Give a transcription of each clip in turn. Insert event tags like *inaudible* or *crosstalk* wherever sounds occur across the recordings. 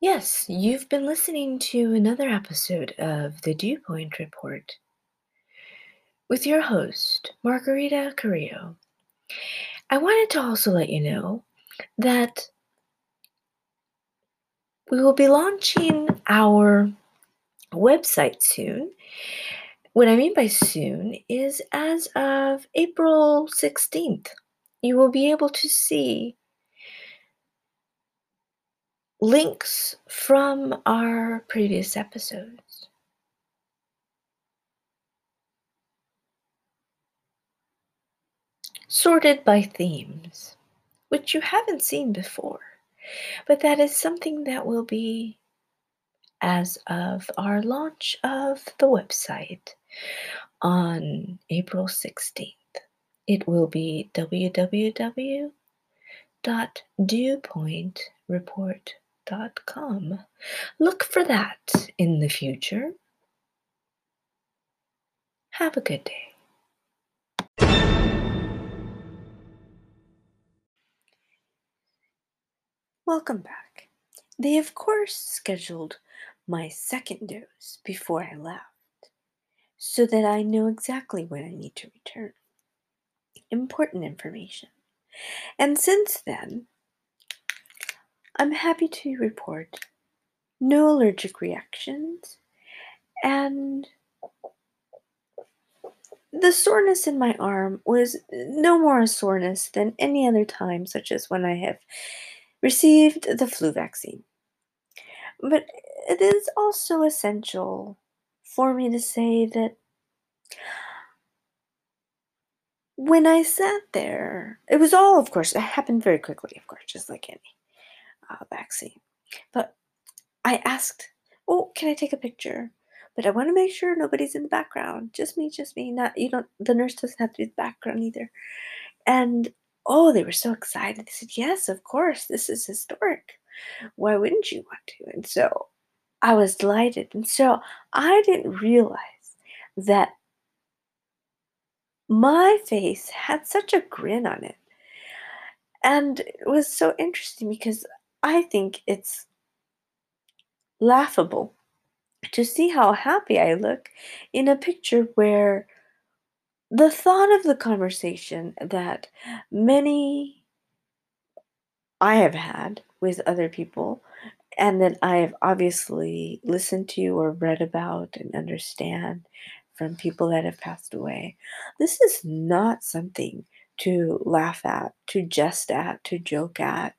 Yes, you've been listening to another episode of the Dew Point Report with your host, Margarita Carrillo. I wanted to also let you know that we will be launching our website soon. What I mean by soon is as of April 16th, you will be able to see links from our previous episodes. Sorted by themes, which you haven't seen before, but that is something that will be as of our launch of the website on April 16th. It will be www.dewpointreport.com. Look for that in the future. Have a good day. Welcome back. They, of course, scheduled my second dose before I left so that I know exactly when I need to return. Important information. And since then, I'm happy to report no allergic reactions and the soreness in my arm was no more a soreness than any other time, such as when I have received the flu vaccine. But it is also essential for me to say that when I sat there, it was all, of course, it happened very quickly, of course, just like any uh, vaccine. But I asked, "Oh, can I take a picture?" But I want to make sure nobody's in the background. Just me, just me. Not you don't. The nurse doesn't have to be the background either. And oh, they were so excited. They said, "Yes, of course. This is historic. Why wouldn't you want to?" And so I was delighted. And so I didn't realize that my face had such a grin on it. And it was so interesting because I think it's laughable to see how happy I look in a picture where the thought of the conversation that many I have had with other people and that I have obviously listened to or read about and understand from people that have passed away. This is not something to laugh at, to jest at, to joke at.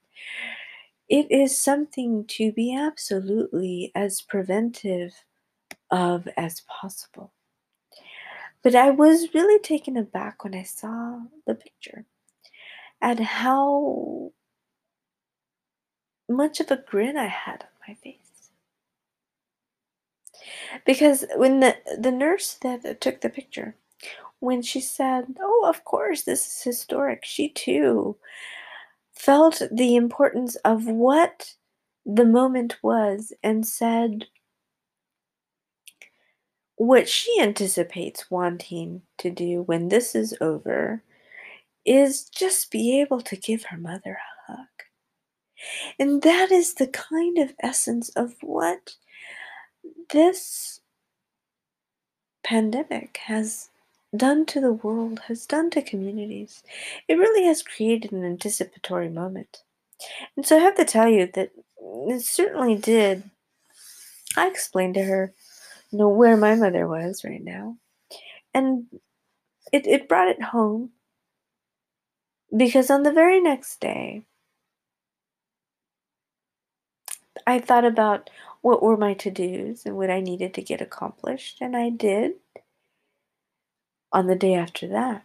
It is something to be absolutely as preventive of as possible. But I was really taken aback when I saw the picture and how much of a grin I had on my face. Because when the, the nurse that took the picture, when she said, Oh, of course, this is historic, she too felt the importance of what the moment was and said what she anticipates wanting to do when this is over is just be able to give her mother a hug. And that is the kind of essence of what this pandemic has done to the world, has done to communities. It really has created an anticipatory moment. And so I have to tell you that it certainly did. I explained to her, you know, where my mother was right now. And it, it brought it home because on the very next day, I thought about what were my to dos and what I needed to get accomplished, and I did on the day after that.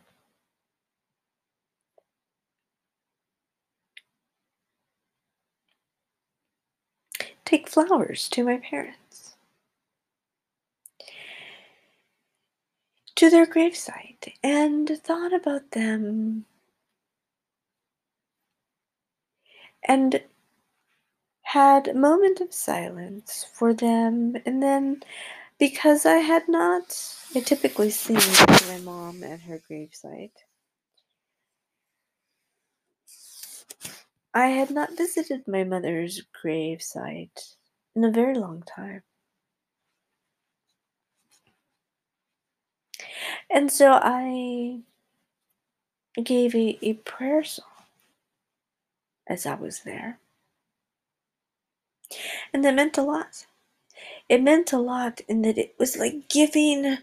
Take flowers to my parents, to their gravesite, and thought about them and had a moment of silence for them, and then because I had not, I typically to my mom at her gravesite. I had not visited my mother's gravesite in a very long time. And so I gave a, a prayer song as I was there. And that meant a lot. It meant a lot in that it was like giving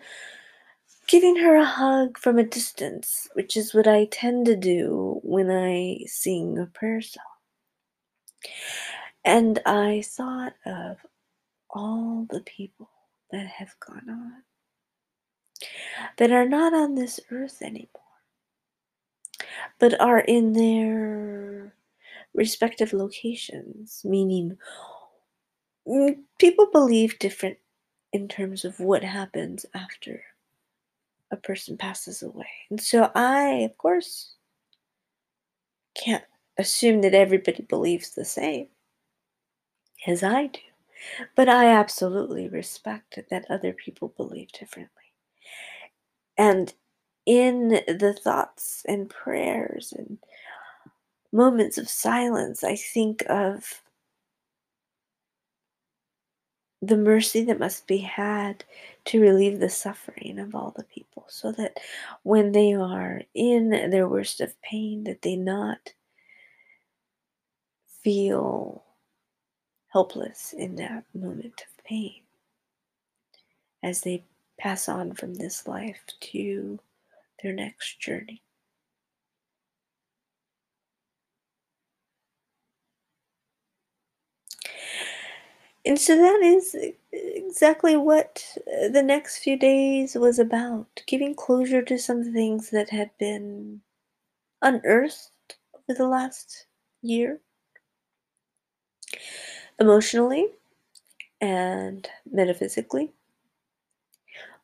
giving her a hug from a distance, which is what I tend to do when I sing a prayer song. And I thought of all the people that have gone on, that are not on this earth anymore, but are in their respective locations, meaning Mm, people believe different in terms of what happens after a person passes away. And so I, of course, can't assume that everybody believes the same as I do. But I absolutely respect that other people believe differently. And in the thoughts and prayers and moments of silence, I think of the mercy that must be had to relieve the suffering of all the people so that when they are in their worst of pain that they not feel helpless in that moment of pain as they pass on from this life to their next journey. And so that is exactly what uh, the next few days was about giving closure to some things that had been unearthed over the last year, emotionally and metaphysically,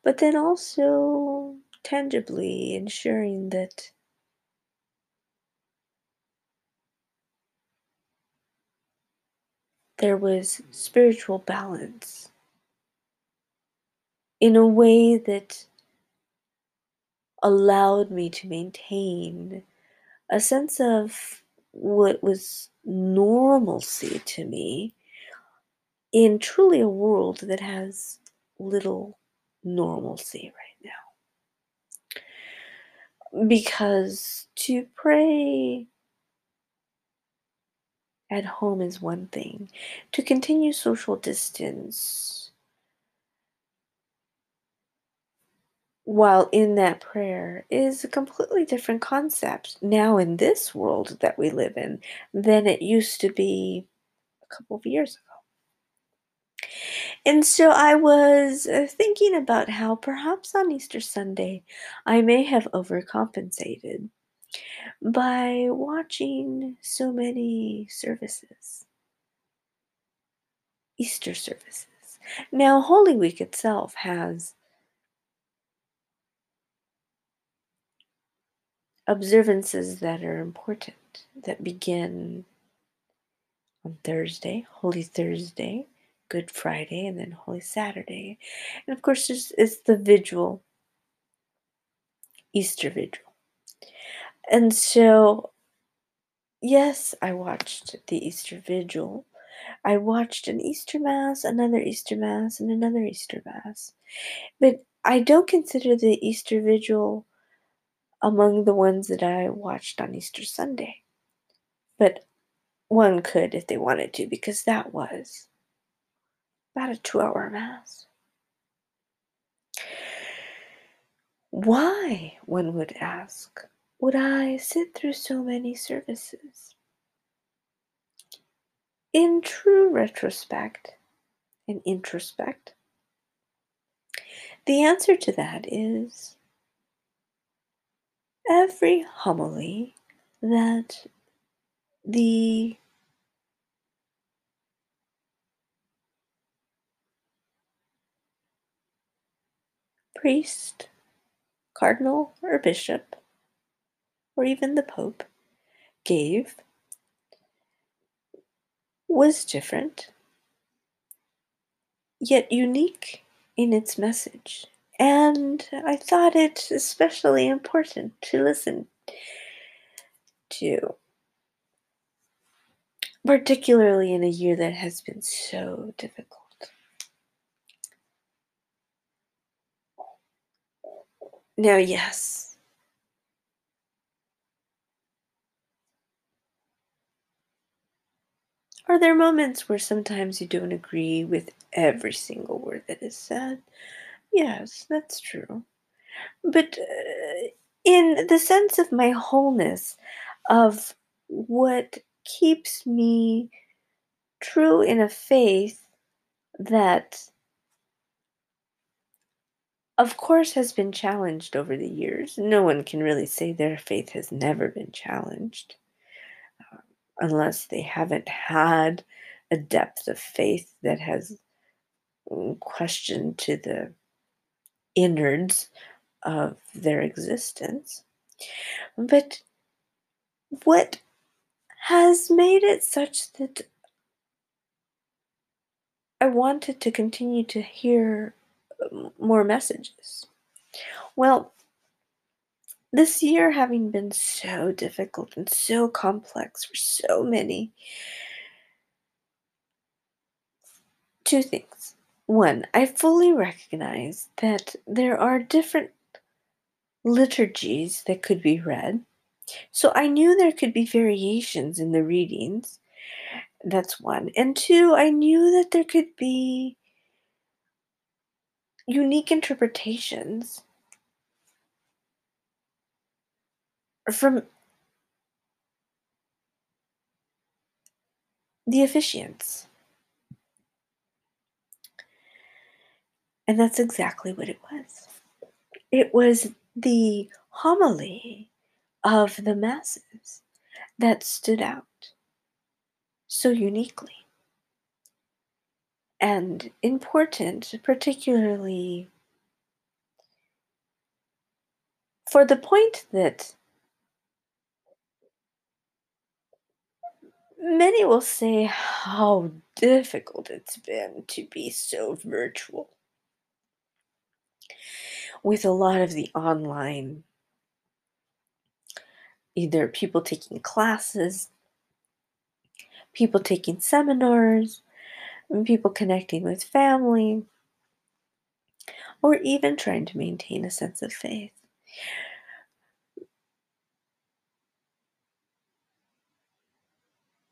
but then also tangibly ensuring that there was spiritual balance in a way that allowed me to maintain a sense of what was normalcy to me in truly a world that has little normalcy right now. Because to pray at home is one thing, to continue social distance while in that prayer is a completely different concept now in this world that we live in than it used to be a couple of years ago. And so I was uh, thinking about how perhaps on Easter Sunday I may have overcompensated by watching so many services, Easter services. Now, Holy Week itself has observances that are important that begin on Thursday, Holy Thursday, Good Friday, and then Holy Saturday. And of course, it's the vigil, Easter vigil. And so, yes, I watched the Easter vigil. I watched an Easter Mass, another Easter Mass, and another Easter Mass. But I don't consider the Easter vigil among the ones that I watched on Easter Sunday. But one could if they wanted to, because that was about a two hour Mass. Why, one would ask, would I sit through so many services? In true retrospect and introspect, the answer to that is every homily that the priest, cardinal, or bishop, or even the pope gave was different, yet unique in its message. And I thought it especially important to listen to. particularly in a year that has been so difficult. Now, yes, are there moments where sometimes you don't agree with every single word that is said? Yes, that's true. But uh, in the sense of my wholeness, of what keeps me true in a faith that, of course, has been challenged over the years. No one can really say their faith has never been challenged unless they haven't had a depth of faith that has mm, questioned to the innards of their existence. But what has made it such that I wanted to continue to hear um, more messages. Well, this year having been so difficult and so complex for so many, two things. One, I fully recognize that there are different liturgies that could be read. So I knew there could be variations in the readings. That's one. And two, I knew that there could be unique interpretations from the officiants. And that's exactly what it was. It was the homily of the masses that stood out so uniquely and important, particularly for the point that many will say how difficult it's been to be so virtual with a lot of the online either people taking classes, people taking seminars, people connecting with family, or even trying to maintain a sense of faith.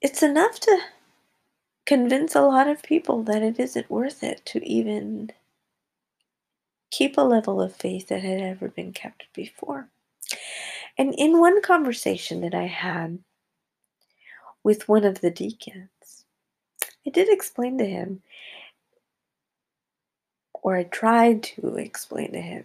It's enough to convince a lot of people that it isn't worth it to even keep a level of faith that had ever been kept before. And in one conversation that I had with one of the deacons, I did explain to him, or I tried to explain to him,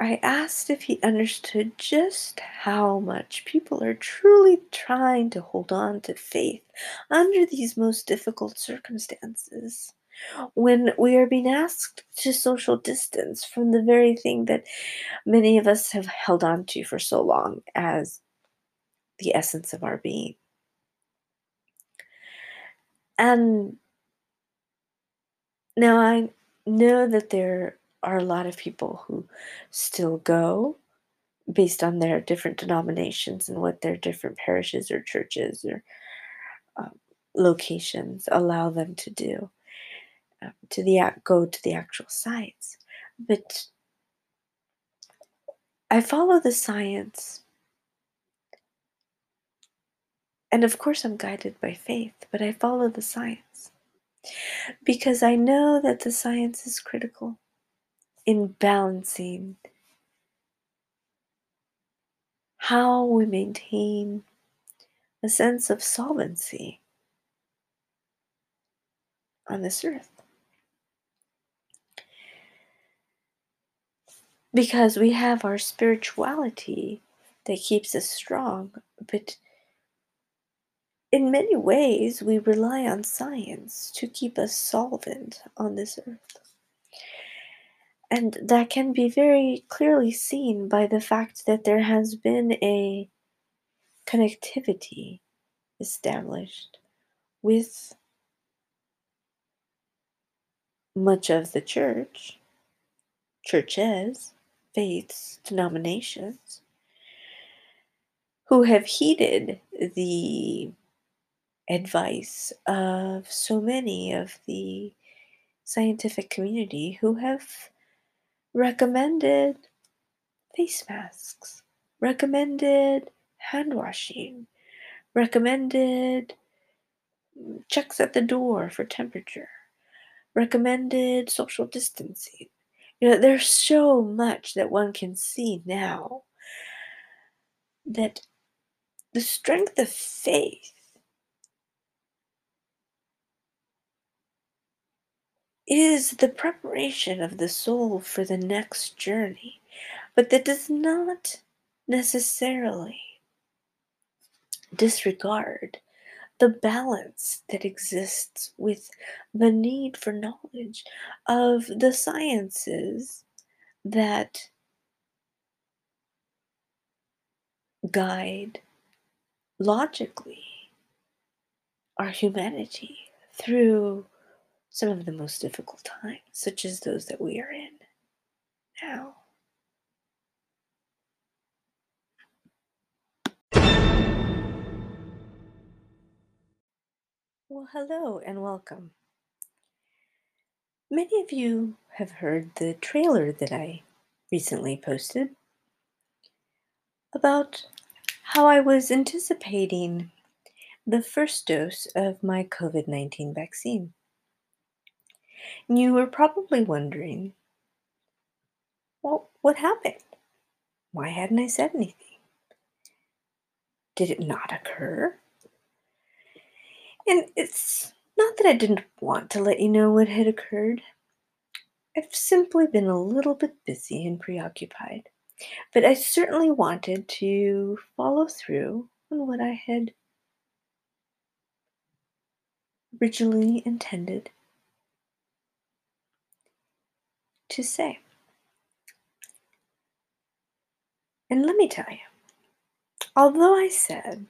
I asked if he understood just how much people are truly trying to hold on to faith under these most difficult circumstances. When we are being asked to social distance from the very thing that many of us have held on to for so long as the essence of our being. And now I know that there are a lot of people who still go based on their different denominations and what their different parishes or churches or um, locations allow them to do um, to the go to the actual sites. But i follow the science. And of course i'm guided by faith but i follow the science. Because i know that the science is critical in balancing how we maintain a sense of solvency on this earth. Because we have our spirituality that keeps us strong, but in many ways we rely on science to keep us solvent on this earth. And that can be very clearly seen by the fact that there has been a connectivity established with much of the church, churches, faiths, denominations, who have heeded the advice of so many of the scientific community who have recommended face masks, recommended hand washing, recommended checks at the door for temperature, recommended social distancing. You know, there's so much that one can see now that the strength of faith is the preparation of the soul for the next journey, but that does not necessarily disregard the balance that exists with the need for knowledge of the sciences that guide logically our humanity through some of the most difficult times, such as those that we are in now. Well, hello and welcome. Many of you have heard the trailer that I recently posted about how I was anticipating the first dose of my COVID 19 vaccine. You were probably wondering, well, what happened? Why hadn't I said anything? Did it not occur? And it's not that I didn't want to let you know what had occurred. I've simply been a little bit busy and preoccupied. But I certainly wanted to follow through on what I had originally intended to say. And let me tell you, although I said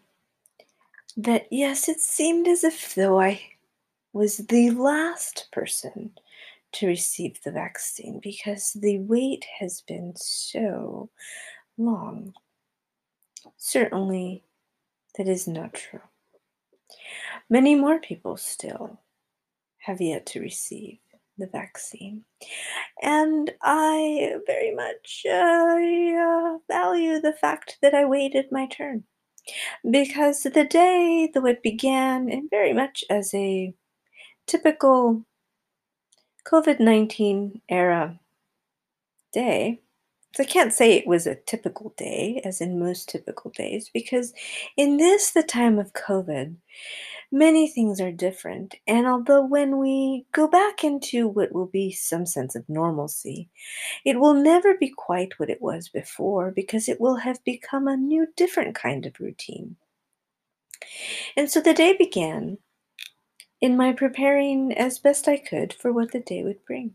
that yes, it seemed as if though I was the last person to receive the vaccine because the wait has been so long. Certainly, that is not true. Many more people still have yet to receive the vaccine. And I very much uh, uh, value the fact that I waited my turn because the day though it began and very much as a typical COVID 19 era day, so I can't say it was a typical day, as in most typical days, because in this, the time of COVID, many things are different. And although when we go back into what will be some sense of normalcy, it will never be quite what it was before because it will have become a new, different kind of routine. And so the day began in my preparing as best I could for what the day would bring.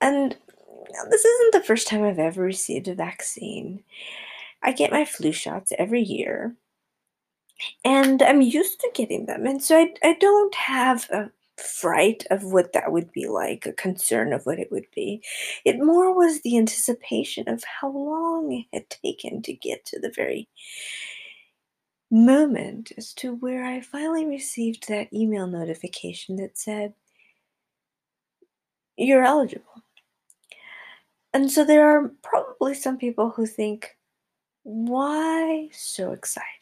And this isn't the first time I've ever received a vaccine. I get my flu shots every year, and I'm used to getting them. And so I, I don't have a fright of what that would be like, a concern of what it would be. It more was the anticipation of how long it had taken to get to the very moment as to where I finally received that email notification that said, You're eligible. And so there are probably some people who think, Why so excited?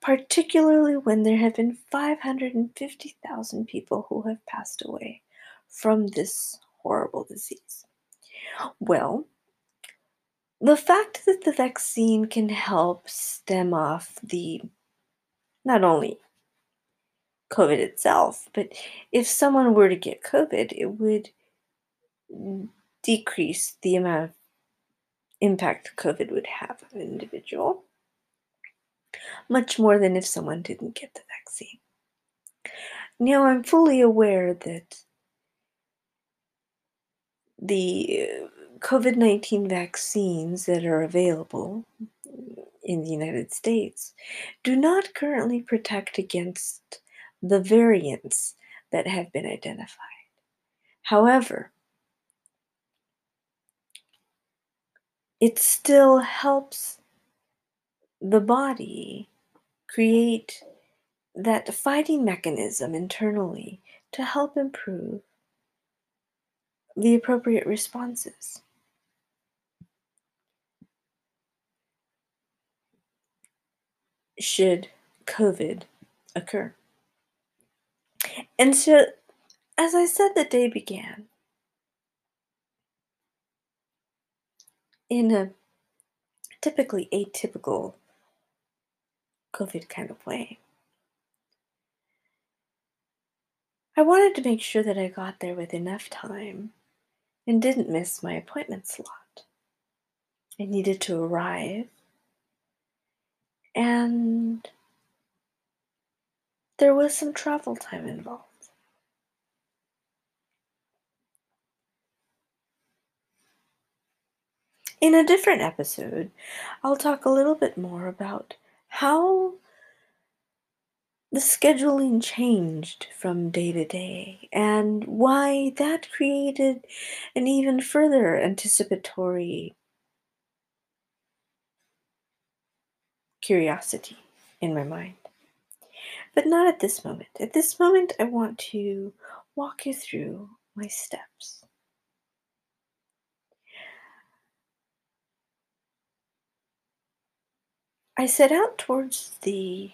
Particularly when there have been 550,000 people who have passed away from this horrible disease. Well, the fact that the vaccine can help stem off the not only COVID itself, but if someone were to get COVID, it would decrease the amount of impact COVID would have on an individual, much more than if someone didn't get the vaccine. Now, I'm fully aware that the uh, COVID 19 vaccines that are available in the United States do not currently protect against the variants that have been identified. However, it still helps the body create that fighting mechanism internally to help improve the appropriate responses. Should COVID occur. And so, as I said, the day began in a typically atypical COVID kind of way. I wanted to make sure that I got there with enough time and didn't miss my appointment slot. I needed to arrive, and there was some travel time involved. In a different episode, I'll talk a little bit more about how the scheduling changed from day to day and why that created an even further anticipatory curiosity in my mind. But not at this moment. At this moment, I want to walk you through my steps. I set out towards the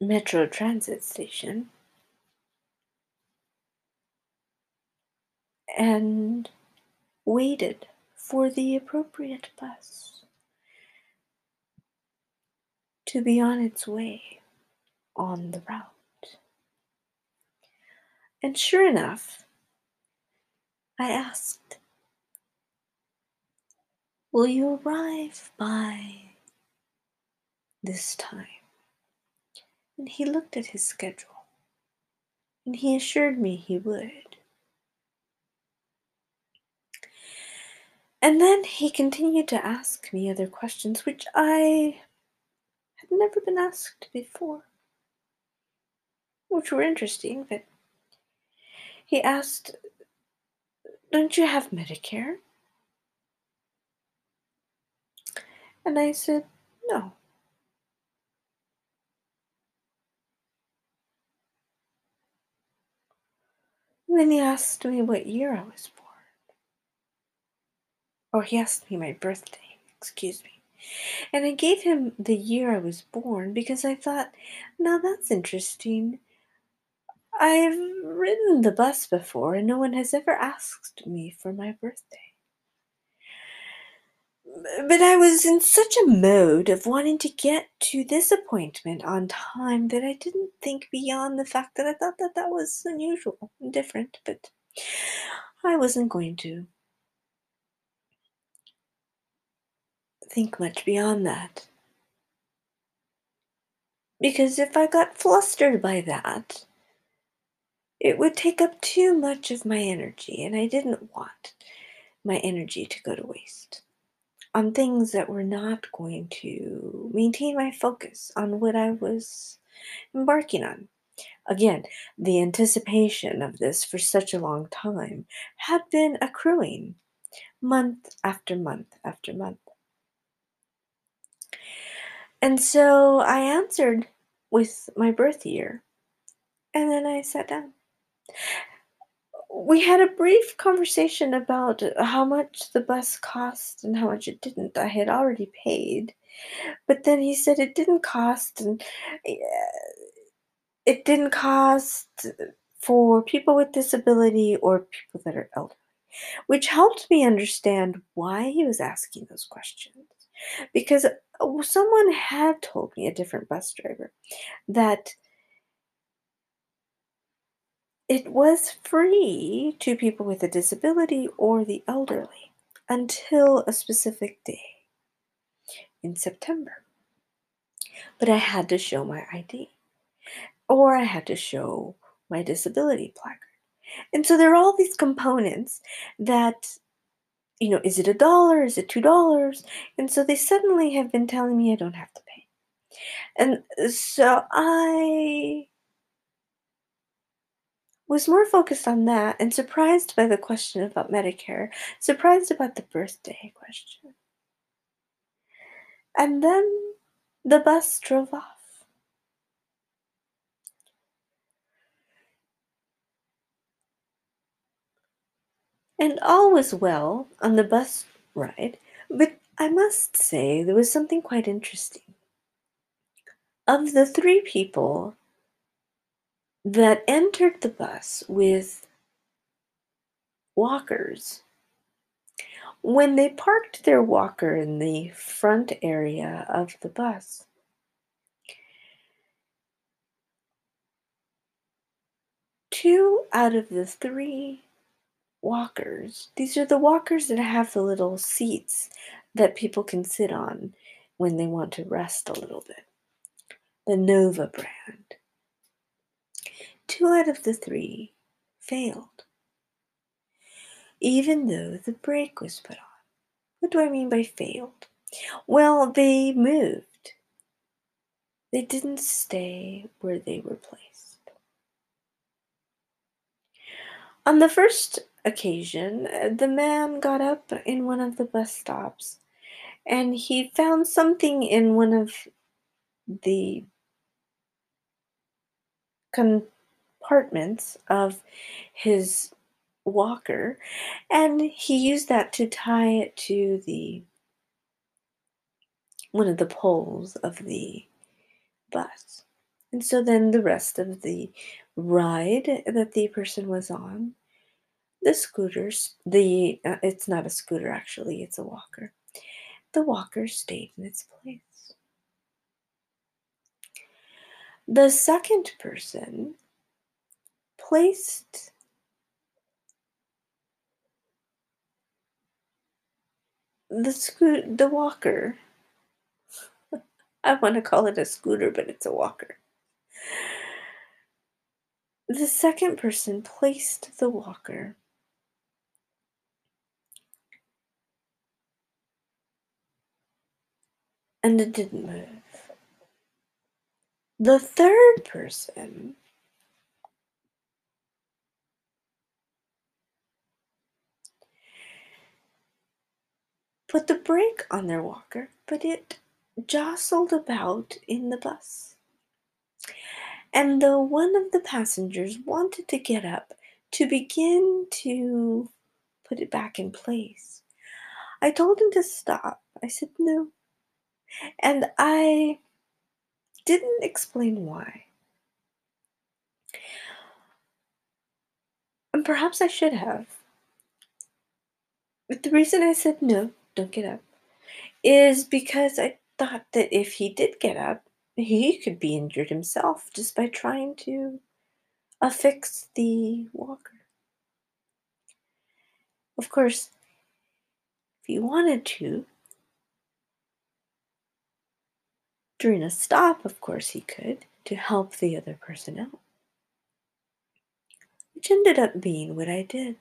metro transit station and waited for the appropriate bus to be on its way on the route. And sure enough, I asked, Will you arrive by this time? And he looked at his schedule, and he assured me he would. And then he continued to ask me other questions which I had never been asked before, which were interesting, but he asked, Don't you have Medicare? And I said, No. And then he asked me what year I was born. Or he asked me my birthday, excuse me. And I gave him the year I was born because I thought, now that's interesting. I've ridden the bus before and no one has ever asked me for my birthday but I was in such a mode of wanting to get to this appointment on time that I didn't think beyond the fact that I thought that that was unusual and different, but I wasn't going to think much beyond that. Because if I got flustered by that, it would take up too much of my energy, and I didn't want my energy to go to waste on things that were not going to maintain my focus on what I was embarking on. Again, the anticipation of this for such a long time had been accruing month after month after month. And so I answered with my birth year, and then I sat down we had a brief conversation about how much the bus cost and how much it didn't. I had already paid, but then he said it didn't cost, and it didn't cost for people with disability or people that are elderly, which helped me understand why he was asking those questions. Because someone had told me, a different bus driver, that it was free to people with a disability or the elderly until a specific day in September. But I had to show my ID or I had to show my disability placard. And so there are all these components that, you know, is it a dollar? Is it two dollars? And so they suddenly have been telling me I don't have to pay. And so I was more focused on that and surprised by the question about Medicare, surprised about the birthday question. And then the bus drove off. And all was well on the bus ride, but I must say there was something quite interesting. Of the three people that entered the bus with walkers, when they parked their walker in the front area of the bus, two out of the three walkers, these are the walkers that have the little seats that people can sit on when they want to rest a little bit. The Nova brand. Two out of the three failed, even though the brake was put on. What do I mean by failed? Well, they moved. They didn't stay where they were placed. On the first occasion, the man got up in one of the bus stops and he found something in one of the compartments of his walker and he used that to tie it to the one of the poles of the bus. And so then the rest of the ride that the person was on, the scooters, the uh, it's not a scooter actually, it's a walker. The walker stayed in its place. The second person placed the scoot the walker *laughs* I want to call it a scooter, but it's a walker. The second person placed the walker and it didn't move. The third person put the brake on their walker, but it jostled about in the bus. And though one of the passengers wanted to get up to begin to put it back in place, I told him to stop. I said no. And I didn't explain why. And perhaps I should have. But the reason I said no, don't get up, is because I thought that if he did get up, he could be injured himself just by trying to affix the walker. Of course, if he wanted to, during a stop, of course, he could to help the other person out, which ended up being what I did.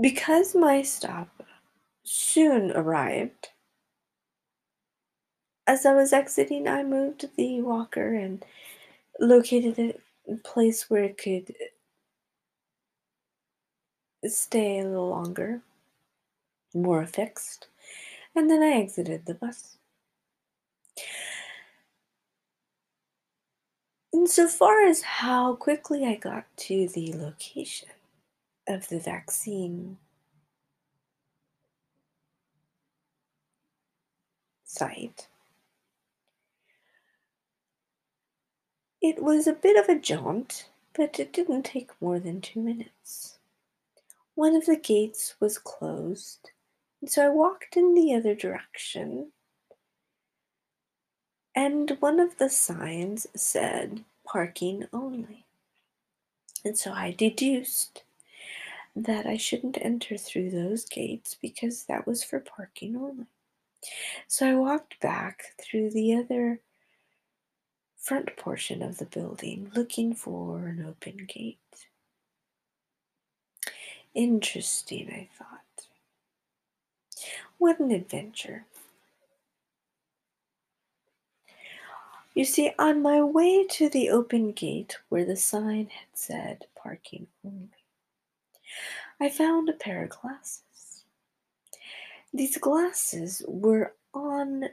Because my stop soon arrived, as I was exiting, I moved the walker and located a place where it could stay a little longer, more affixed, and then I exited the bus. Insofar as how quickly I got to the location, of the vaccine site. It was a bit of a jaunt, but it didn't take more than two minutes. One of the gates was closed, and so I walked in the other direction, and one of the signs said parking only. And so I deduced that I shouldn't enter through those gates because that was for parking only. So I walked back through the other front portion of the building looking for an open gate. Interesting, I thought. What an adventure. You see, on my way to the open gate where the sign had said parking only, I found a pair of glasses. These glasses were on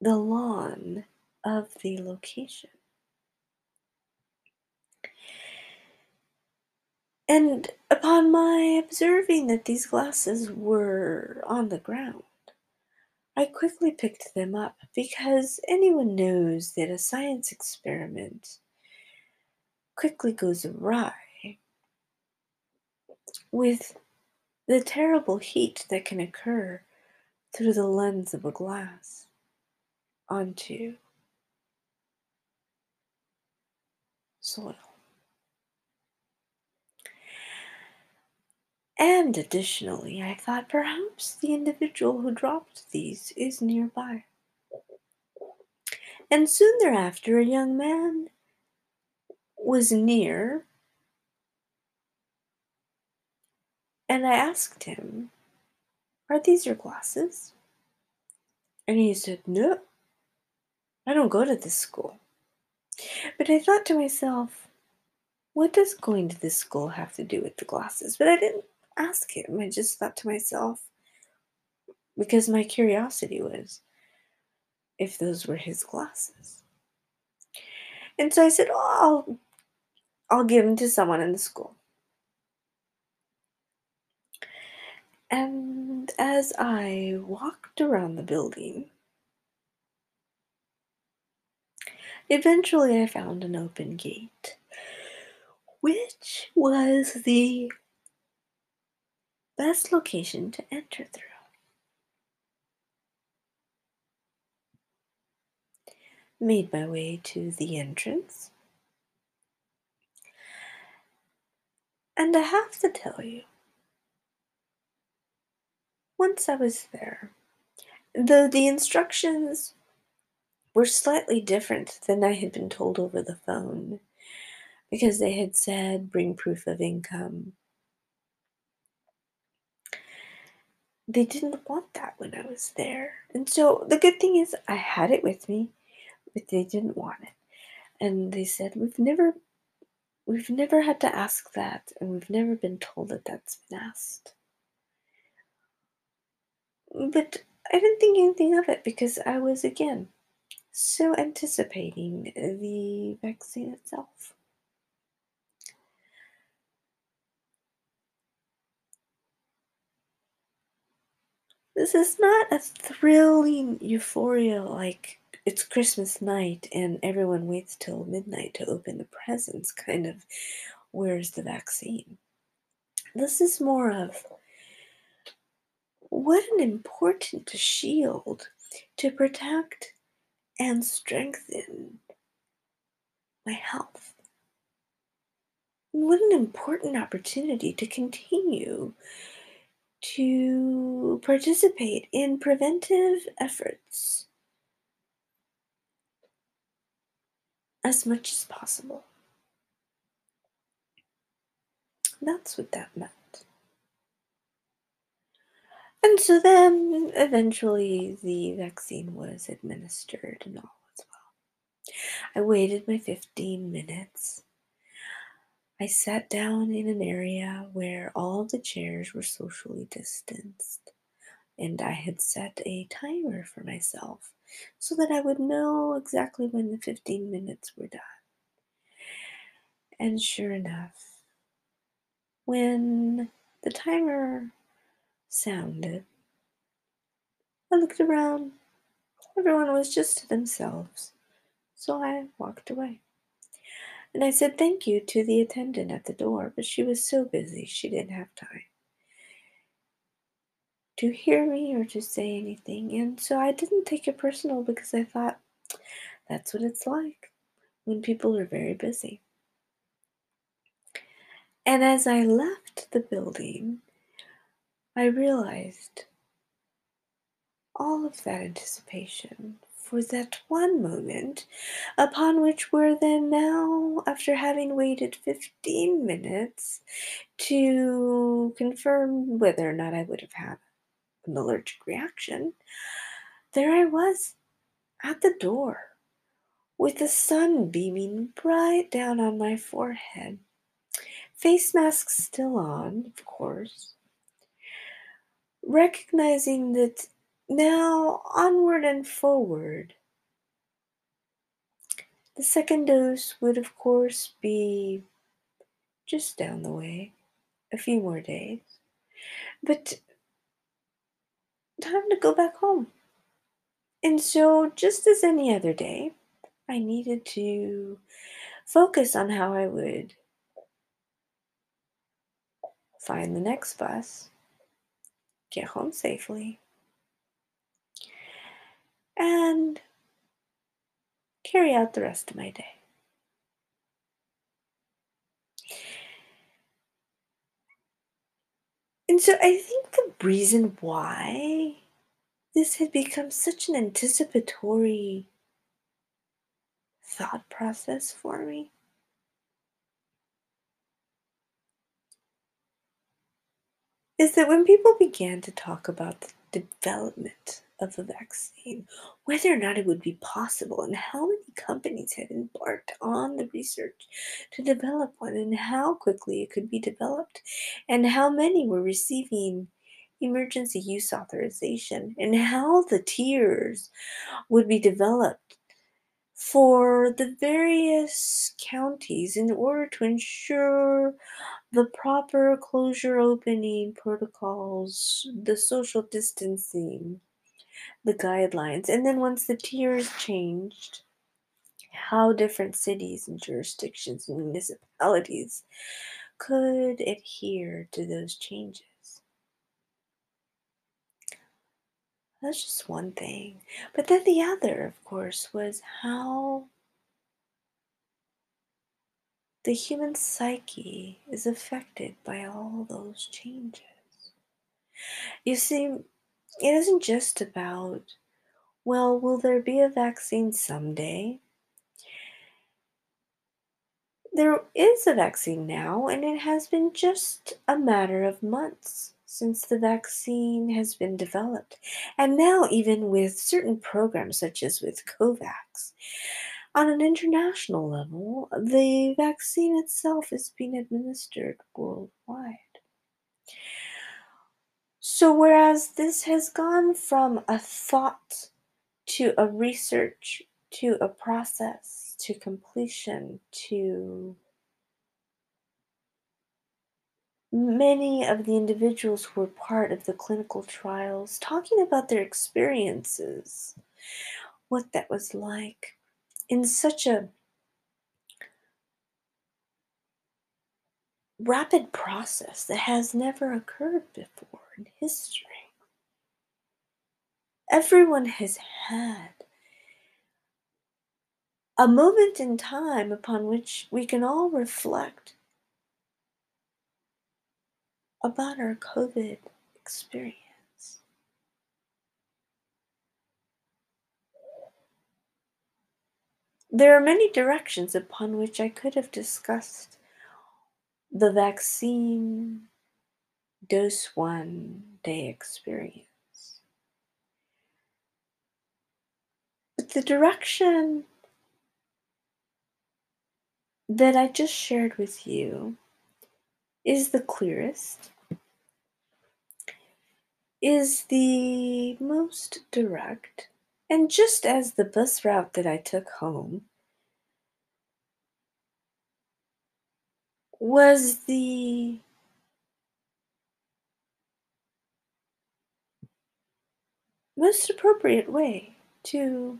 the lawn of the location. And upon my observing that these glasses were on the ground, I quickly picked them up because anyone knows that a science experiment quickly goes awry with the terrible heat that can occur through the lens of a glass onto soil. And additionally, I thought perhaps the individual who dropped these is nearby. And soon thereafter, a young man was near, and I asked him, Are these your glasses? And he said, No, I don't go to this school. But I thought to myself, what does going to this school have to do with the glasses? But I didn't ask him. I just thought to myself, because my curiosity was if those were his glasses. And so I said, Oh, I'll, I'll give them to someone in the school. And as I walked around the building, eventually I found an open gate, which was the best location to enter through. Made my way to the entrance. And I have to tell you, once I was there, though the instructions were slightly different than I had been told over the phone, because they had said bring proof of income, they didn't want that when I was there. And so the good thing is I had it with me, but they didn't want it. And they said, We've never we've never had to ask that, and we've never been told that that's been asked. But I didn't think anything of it because I was again so anticipating the vaccine itself. This is not a thrilling euphoria like it's Christmas night and everyone waits till midnight to open the presents, *laughs* kind of, where's the vaccine? This is more of what an important shield to protect and strengthen my health. What an important opportunity to continue to participate in preventive efforts as much as possible. That's what that meant. And so then eventually the vaccine was administered and all was well. I waited my 15 minutes I sat down in an area where all the chairs were socially distanced, and I had set a timer for myself so that I would know exactly when the 15 minutes were done. And sure enough, when the timer sounded, I looked around. Everyone was just to themselves, so I walked away and I said thank you to the attendant at the door, but she was so busy she didn't have time to hear me or to say anything. And so I didn't take it personal because I thought that's what it's like when people are very busy. And as I left the building, I realized all of that anticipation for that one moment, upon which we're then now, after having waited 15 minutes to confirm whether or not I would have had an allergic reaction, there I was at the door with the sun beaming bright down on my forehead. Face mask still on, of course. Recognizing that now onward and forward, the second dose would, of course, be just down the way, a few more days. But time to go back home. And so, just as any other day, I needed to focus on how I would find the next bus, get home safely, and carry out the rest of my day. And so I think the reason why this had become such an anticipatory thought process for me is that when people began to talk about the development of a vaccine, whether or not it would be possible, and how many companies had embarked on the research to develop one, and how quickly it could be developed, and how many were receiving emergency use authorization, and how the tiers would be developed for the various counties in order to ensure the proper closure opening protocols, the social distancing, the guidelines. And then once the tiers changed, how different cities and jurisdictions and municipalities could adhere to those changes. That's just one thing. But then the other, of course, was how the human psyche is affected by all those changes. You see, it isn't just about, well, will there be a vaccine someday? There is a vaccine now, and it has been just a matter of months since the vaccine has been developed. And now, even with certain programs, such as with COVAX, on an international level, the vaccine itself is being administered worldwide. So, whereas this has gone from a thought to a research to a process to completion to many of the individuals who were part of the clinical trials talking about their experiences, what that was like in such a rapid process that has never occurred before in history. Everyone has had a moment in time upon which we can all reflect about our COVID experience. There are many directions upon which I could have discussed the vaccine dose one day experience. But the direction that I just shared with you is the clearest, is the most direct, and just as the bus route that I took home was the most appropriate way to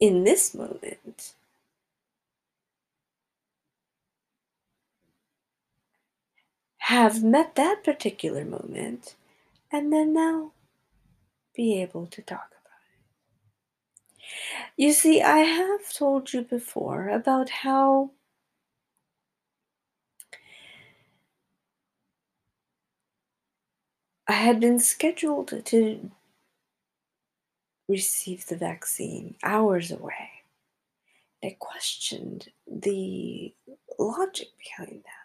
in this moment have met that particular moment and then now be able to talk about it. You see, I have told you before about how I had been scheduled to receive the vaccine hours away. I questioned the logic behind that.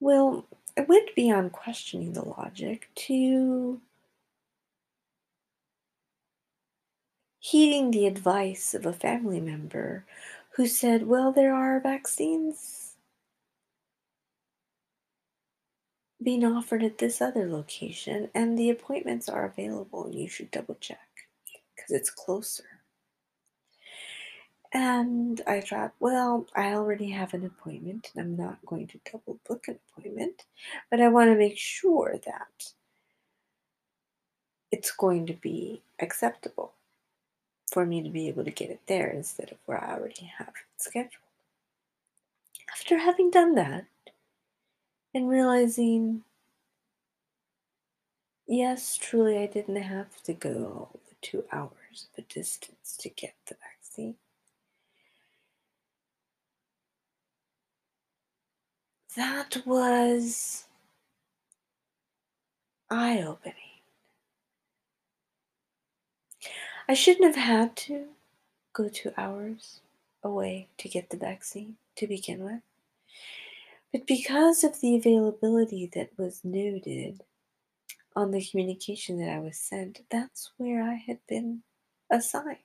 Well, it went beyond questioning the logic to heeding the advice of a family member who said, Well, there are vaccines being offered at this other location, and the appointments are available, and you should double check because it's closer. And I thought, well, I already have an appointment and I'm not going to double book an appointment, but I want to make sure that it's going to be acceptable for me to be able to get it there instead of where I already have it scheduled. After having done that and realizing, yes, truly, I didn't have to go the two hours of a distance to get the vaccine. That was eye opening. I shouldn't have had to go two hours away to get the vaccine to begin with. But because of the availability that was noted on the communication that I was sent, that's where I had been assigned.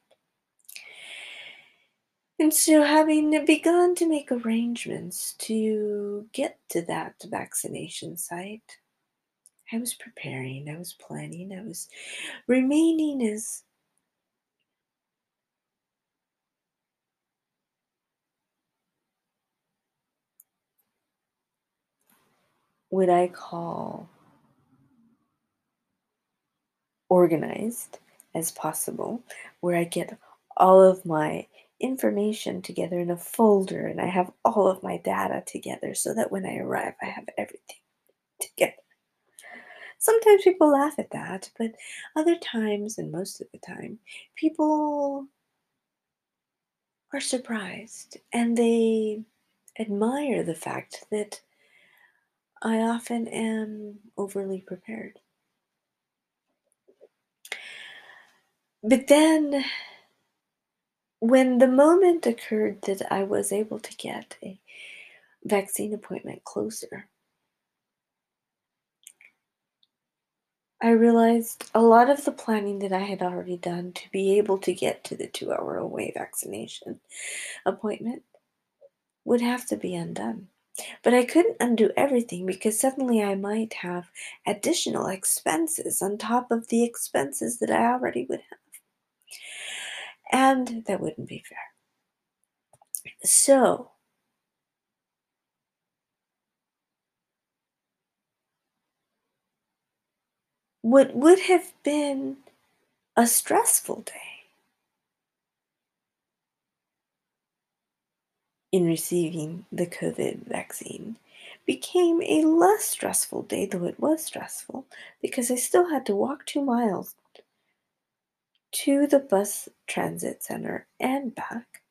And so, having begun to make arrangements to get to that vaccination site, I was preparing, I was planning, I was remaining as what I call organized as possible, where I get all of my information together in a folder and I have all of my data together so that when I arrive, I have everything together. Sometimes people laugh at that, but other times, and most of the time, people are surprised and they admire the fact that I often am overly prepared. But then when the moment occurred that I was able to get a vaccine appointment closer, I realized a lot of the planning that I had already done to be able to get to the two hour away vaccination appointment would have to be undone. But I couldn't undo everything because suddenly I might have additional expenses on top of the expenses that I already would have. And that wouldn't be fair. So, what would have been a stressful day in receiving the COVID vaccine became a less stressful day, though it was stressful, because I still had to walk two miles to the bus transit center and back.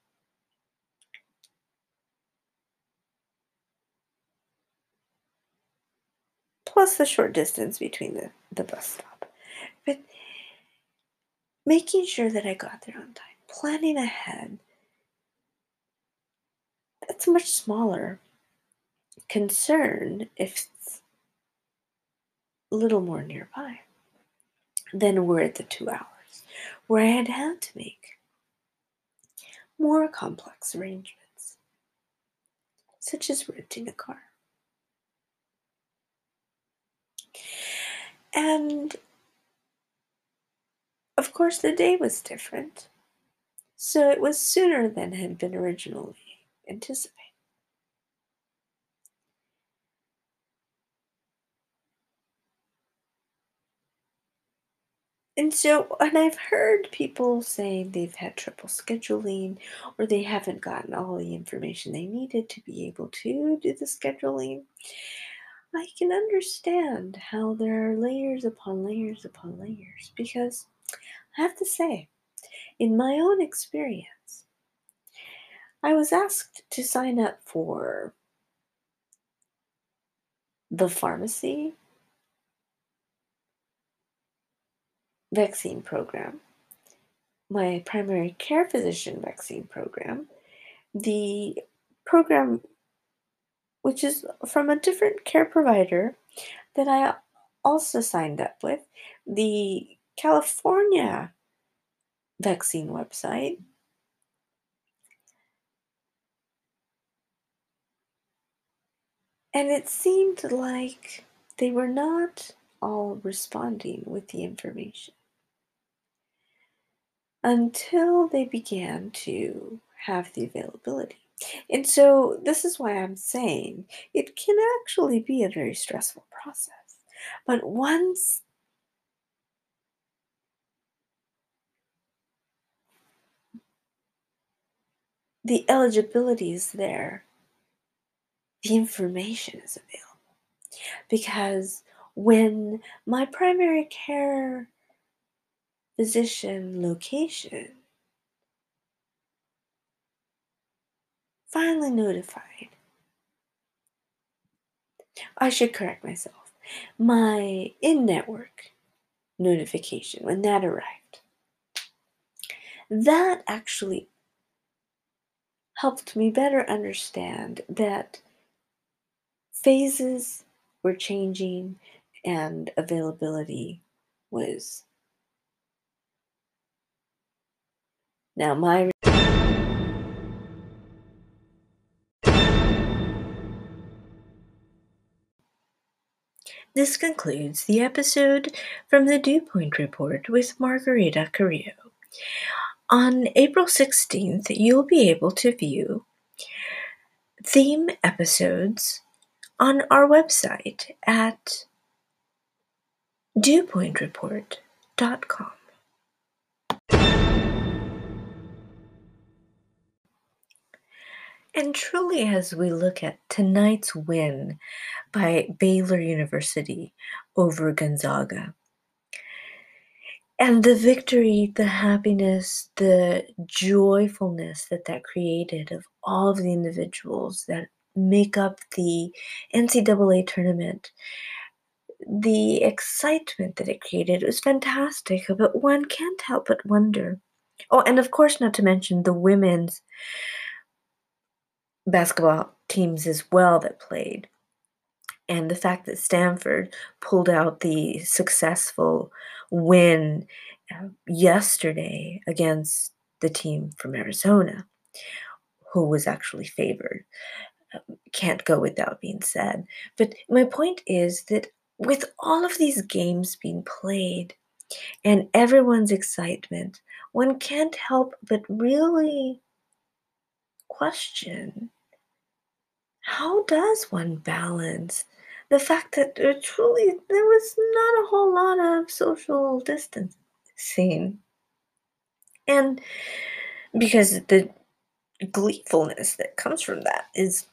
Plus the short distance between the, the bus stop. But making sure that I got there on time, planning ahead, that's a much smaller concern if it's a little more nearby than we're at the two hours where I had had to make more complex arrangements, such as renting a car. And of course, the day was different, so it was sooner than had been originally anticipated. And so, and I've heard people saying they've had trouble scheduling or they haven't gotten all the information they needed to be able to do the scheduling. I can understand how there are layers upon layers upon layers because I have to say, in my own experience, I was asked to sign up for the pharmacy vaccine program, my primary care physician vaccine program, the program which is from a different care provider that I also signed up with, the California vaccine website. And it seemed like they were not all responding with the information until they began to have the availability. And so, this is why I'm saying it can actually be a very stressful process. But once the eligibility is there, the information is available. Because when my primary care physician location. Finally notified, I should correct myself, my in network notification, when that arrived, that actually helped me better understand that phases were changing and availability was now my This concludes the episode from the Dew Point Report with Margarita Carrillo. On April 16th, you'll be able to view theme episodes on our website at dewpointreport.com. And truly, as we look at tonight's win by Baylor University over Gonzaga, and the victory, the happiness, the joyfulness that that created of all of the individuals that make up the NCAA tournament, the excitement that it created was fantastic. But one can't help but wonder. Oh, and of course, not to mention the women's basketball teams as well that played. And the fact that Stanford pulled out the successful win uh, yesterday against the team from Arizona, who was actually favored, um, can't go without being said. But my point is that with all of these games being played and everyone's excitement, one can't help but really question how does one balance the fact that there truly there was not a whole lot of social distancing? And because the gleefulness that comes from that is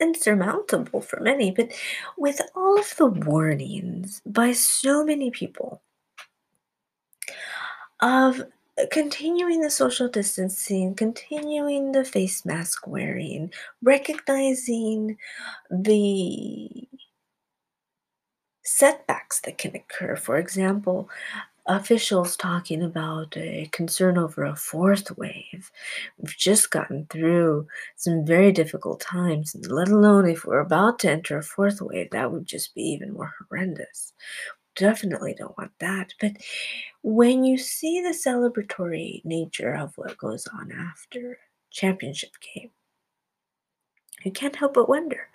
insurmountable for many but with all of the warnings by so many people of continuing the social distancing, continuing the face mask wearing, recognizing the setbacks that can occur. For example, officials talking about a concern over a fourth wave. We've just gotten through some very difficult times, let alone if we're about to enter a fourth wave, that would just be even more horrendous definitely don't want that. But when you see the celebratory nature of what goes on after championship game, you can't help but wonder.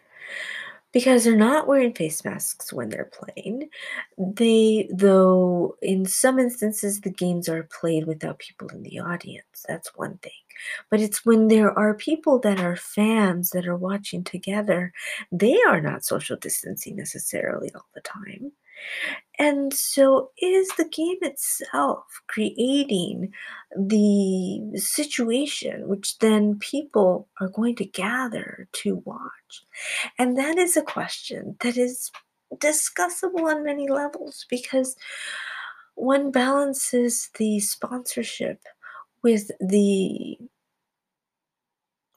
Because they're not wearing face masks when they're playing. They, though, in some instances, the games are played without people in the audience. That's one thing. But it's when there are people that are fans that are watching together, they are not social distancing necessarily all the time. And so is the game itself creating the situation which then people are going to gather to watch. And that is a question that is discussable on many levels because one balances the sponsorship with the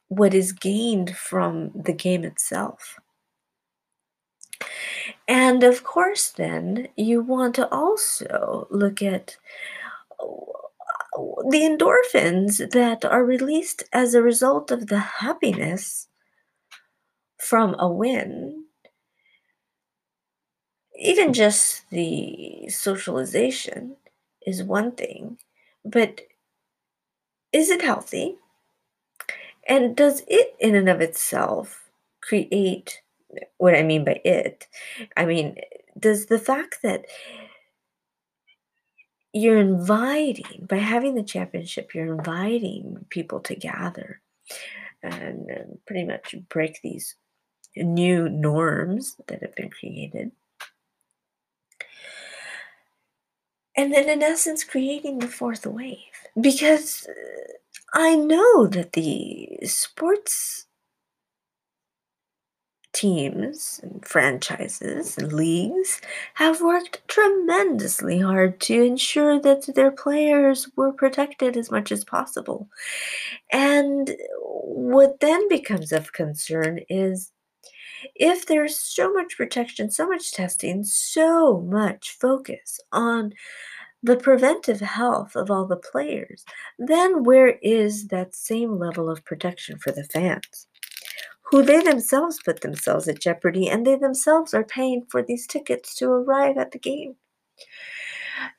what is gained from the game itself. And of course, then you want to also look at uh, the endorphins that are released as a result of the happiness from a win, even just the socialization is one thing, but is it healthy? And does it, in and of itself, create what I mean by it? I mean, does the fact that you're inviting, by having the championship, you're inviting people to gather and, and pretty much break these new norms that have been created. And then, in essence, creating the fourth wave. Because uh, I know that the sports teams and franchises and leagues have worked tremendously hard to ensure that their players were protected as much as possible. And what then becomes of concern is if there's so much protection, so much testing, so much focus on the preventive health of all the players, then where is that same level of protection for the fans? Who they themselves put themselves at jeopardy and they themselves are paying for these tickets to arrive at the game.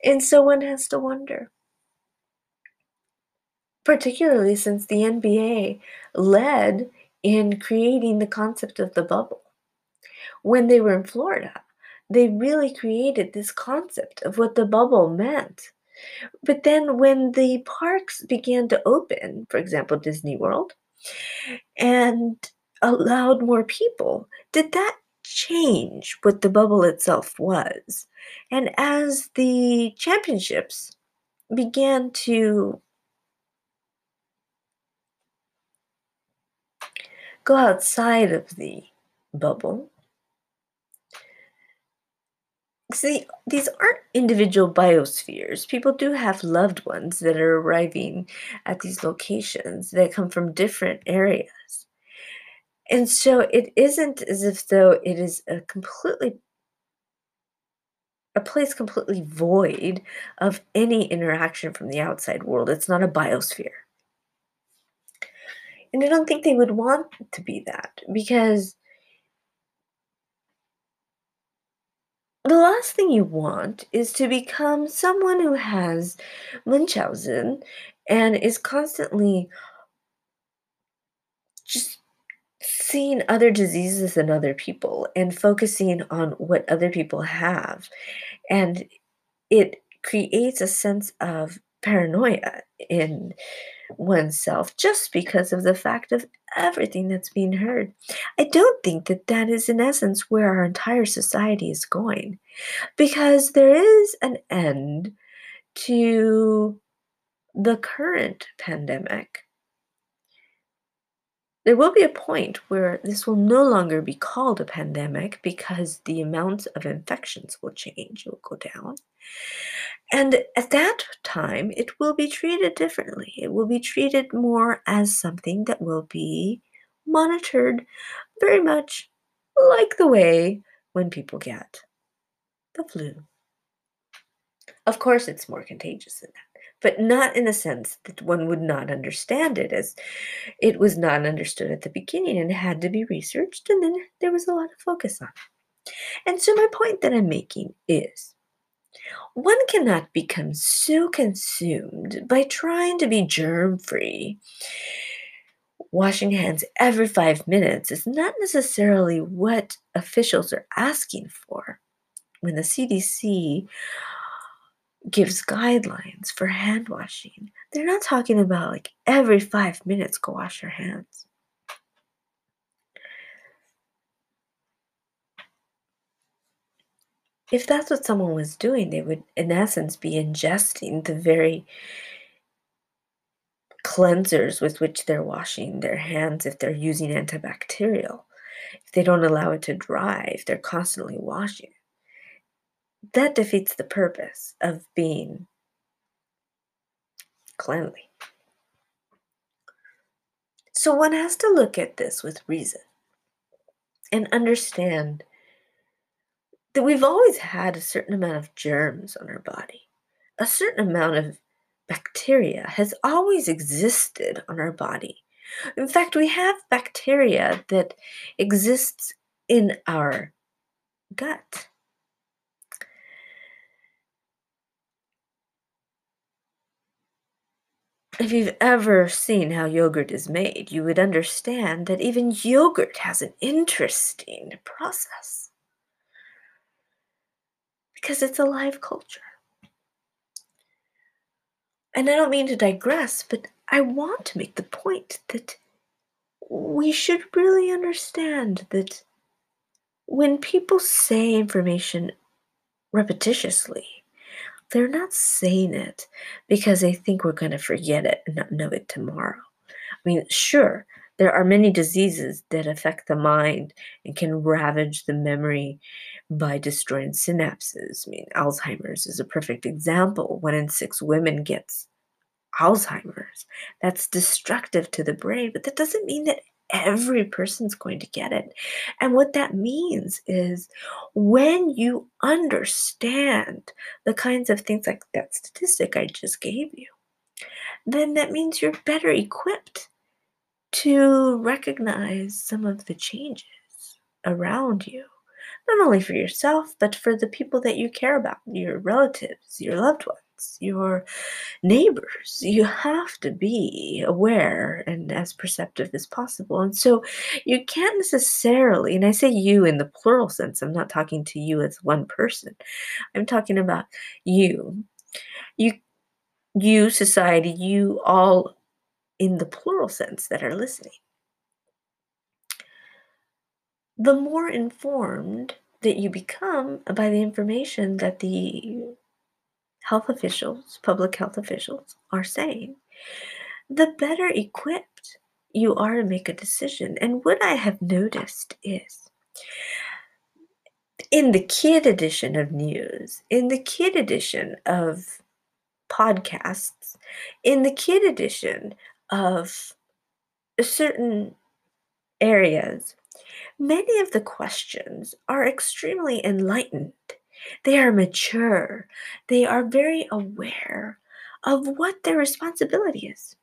And so one has to wonder, particularly since the NBA led in creating the concept of the bubble. When they were in Florida, they really created this concept of what the bubble meant. But then when the parks began to open, for example, Disney World, and allowed more people, did that change what the bubble itself was? And as the championships began to go outside of the bubble, see, these aren't individual biospheres. People do have loved ones that are arriving at these locations that come from different areas. And so it isn't as if though it is a completely a place completely void of any interaction from the outside world. It's not a biosphere. And I don't think they would want to be that because the last thing you want is to become someone who has Munchausen and is constantly just seeing other diseases in other people and focusing on what other people have. And it creates a sense of paranoia in oneself just because of the fact of everything that's being heard. I don't think that that is, in essence, where our entire society is going because there is an end to the current pandemic there will be a point where this will no longer be called a pandemic because the amount of infections will change, it will go down. And at that time, it will be treated differently. It will be treated more as something that will be monitored very much like the way when people get the flu. Of course, it's more contagious than that but not in a sense that one would not understand it as it was not understood at the beginning and had to be researched and then there was a lot of focus on it. And so my point that I'm making is one cannot become so consumed by trying to be germ free. Washing hands every five minutes is not necessarily what officials are asking for. When the CDC gives guidelines for hand washing. They're not talking about like every five minutes go wash your hands. If that's what someone was doing, they would, in essence, be ingesting the very cleansers with which they're washing their hands if they're using antibacterial. If they don't allow it to dry, if they're constantly washing that defeats the purpose of being cleanly. So one has to look at this with reason and understand that we've always had a certain amount of germs on our body. A certain amount of bacteria has always existed on our body. In fact, we have bacteria that exists in our gut. If you've ever seen how yogurt is made, you would understand that even yogurt has an interesting process because it's a live culture. And I don't mean to digress, but I want to make the point that we should really understand that when people say information repetitiously, they're not saying it because they think we're going to forget it and not know it tomorrow. I mean, sure, there are many diseases that affect the mind and can ravage the memory by destroying synapses. I mean, Alzheimer's is a perfect example. One in six women gets Alzheimer's. That's destructive to the brain, but that doesn't mean that every person's going to get it. And what that means is when you understand the kinds of things like that statistic I just gave you, then that means you're better equipped to recognize some of the changes around you. Not only for yourself, but for the people that you care about, your relatives, your loved ones your neighbors. You have to be aware and as perceptive as possible. And so you can't necessarily, and I say you in the plural sense, I'm not talking to you as one person. I'm talking about you. You you society, you all in the plural sense that are listening. The more informed that you become by the information that the health officials, public health officials, are saying, the better equipped you are to make a decision. And what I have noticed is in the kid edition of news, in the kid edition of podcasts, in the kid edition of certain areas, many of the questions are extremely enlightened they are mature. They are very aware of what their responsibility is.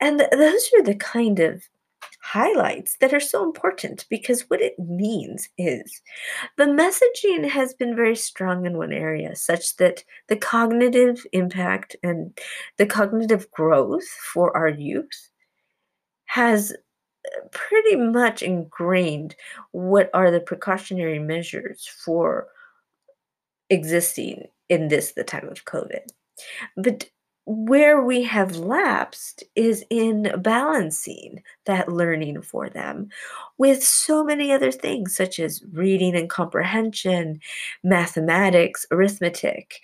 And th- those are the kind of highlights that are so important because what it means is the messaging has been very strong in one area, such that the cognitive impact and the cognitive growth for our youth has uh, pretty much ingrained what are the precautionary measures for existing in this, the time of COVID. But where we have lapsed is in balancing that learning for them with so many other things, such as reading and comprehension, mathematics, arithmetic,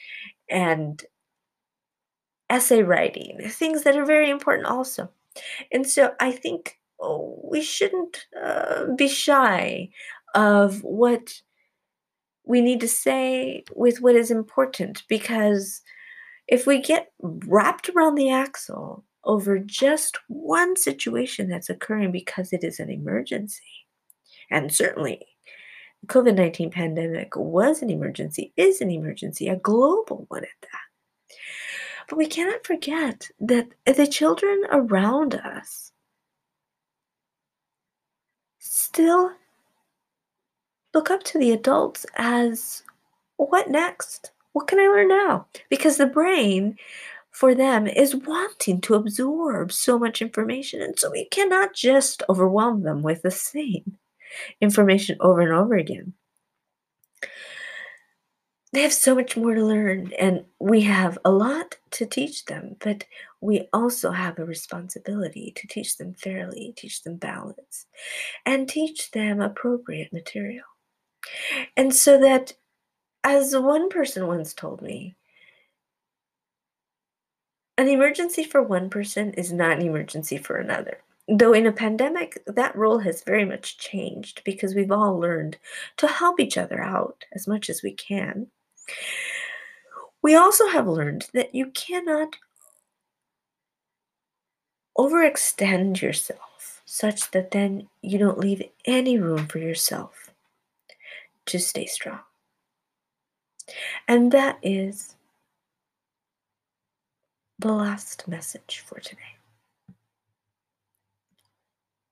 and essay writing, things that are very important also. And so I think oh, we shouldn't uh, be shy of what we need to say with what is important because if we get wrapped around the axle over just one situation that's occurring because it is an emergency, and certainly the COVID 19 pandemic was an emergency, is an emergency, a global one at that. But we cannot forget that the children around us still look up to the adults as what next? What can I learn now? Because the brain for them is wanting to absorb so much information. And so we cannot just overwhelm them with the same information over and over again. They have so much more to learn, and we have a lot to teach them, but we also have a responsibility to teach them fairly, teach them balance, and teach them appropriate material. And so that, as one person once told me, an emergency for one person is not an emergency for another. Though in a pandemic, that role has very much changed because we've all learned to help each other out as much as we can. We also have learned that you cannot overextend yourself such that then you don't leave any room for yourself to stay strong. And that is the last message for today.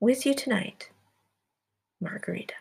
with you tonight, Margarita.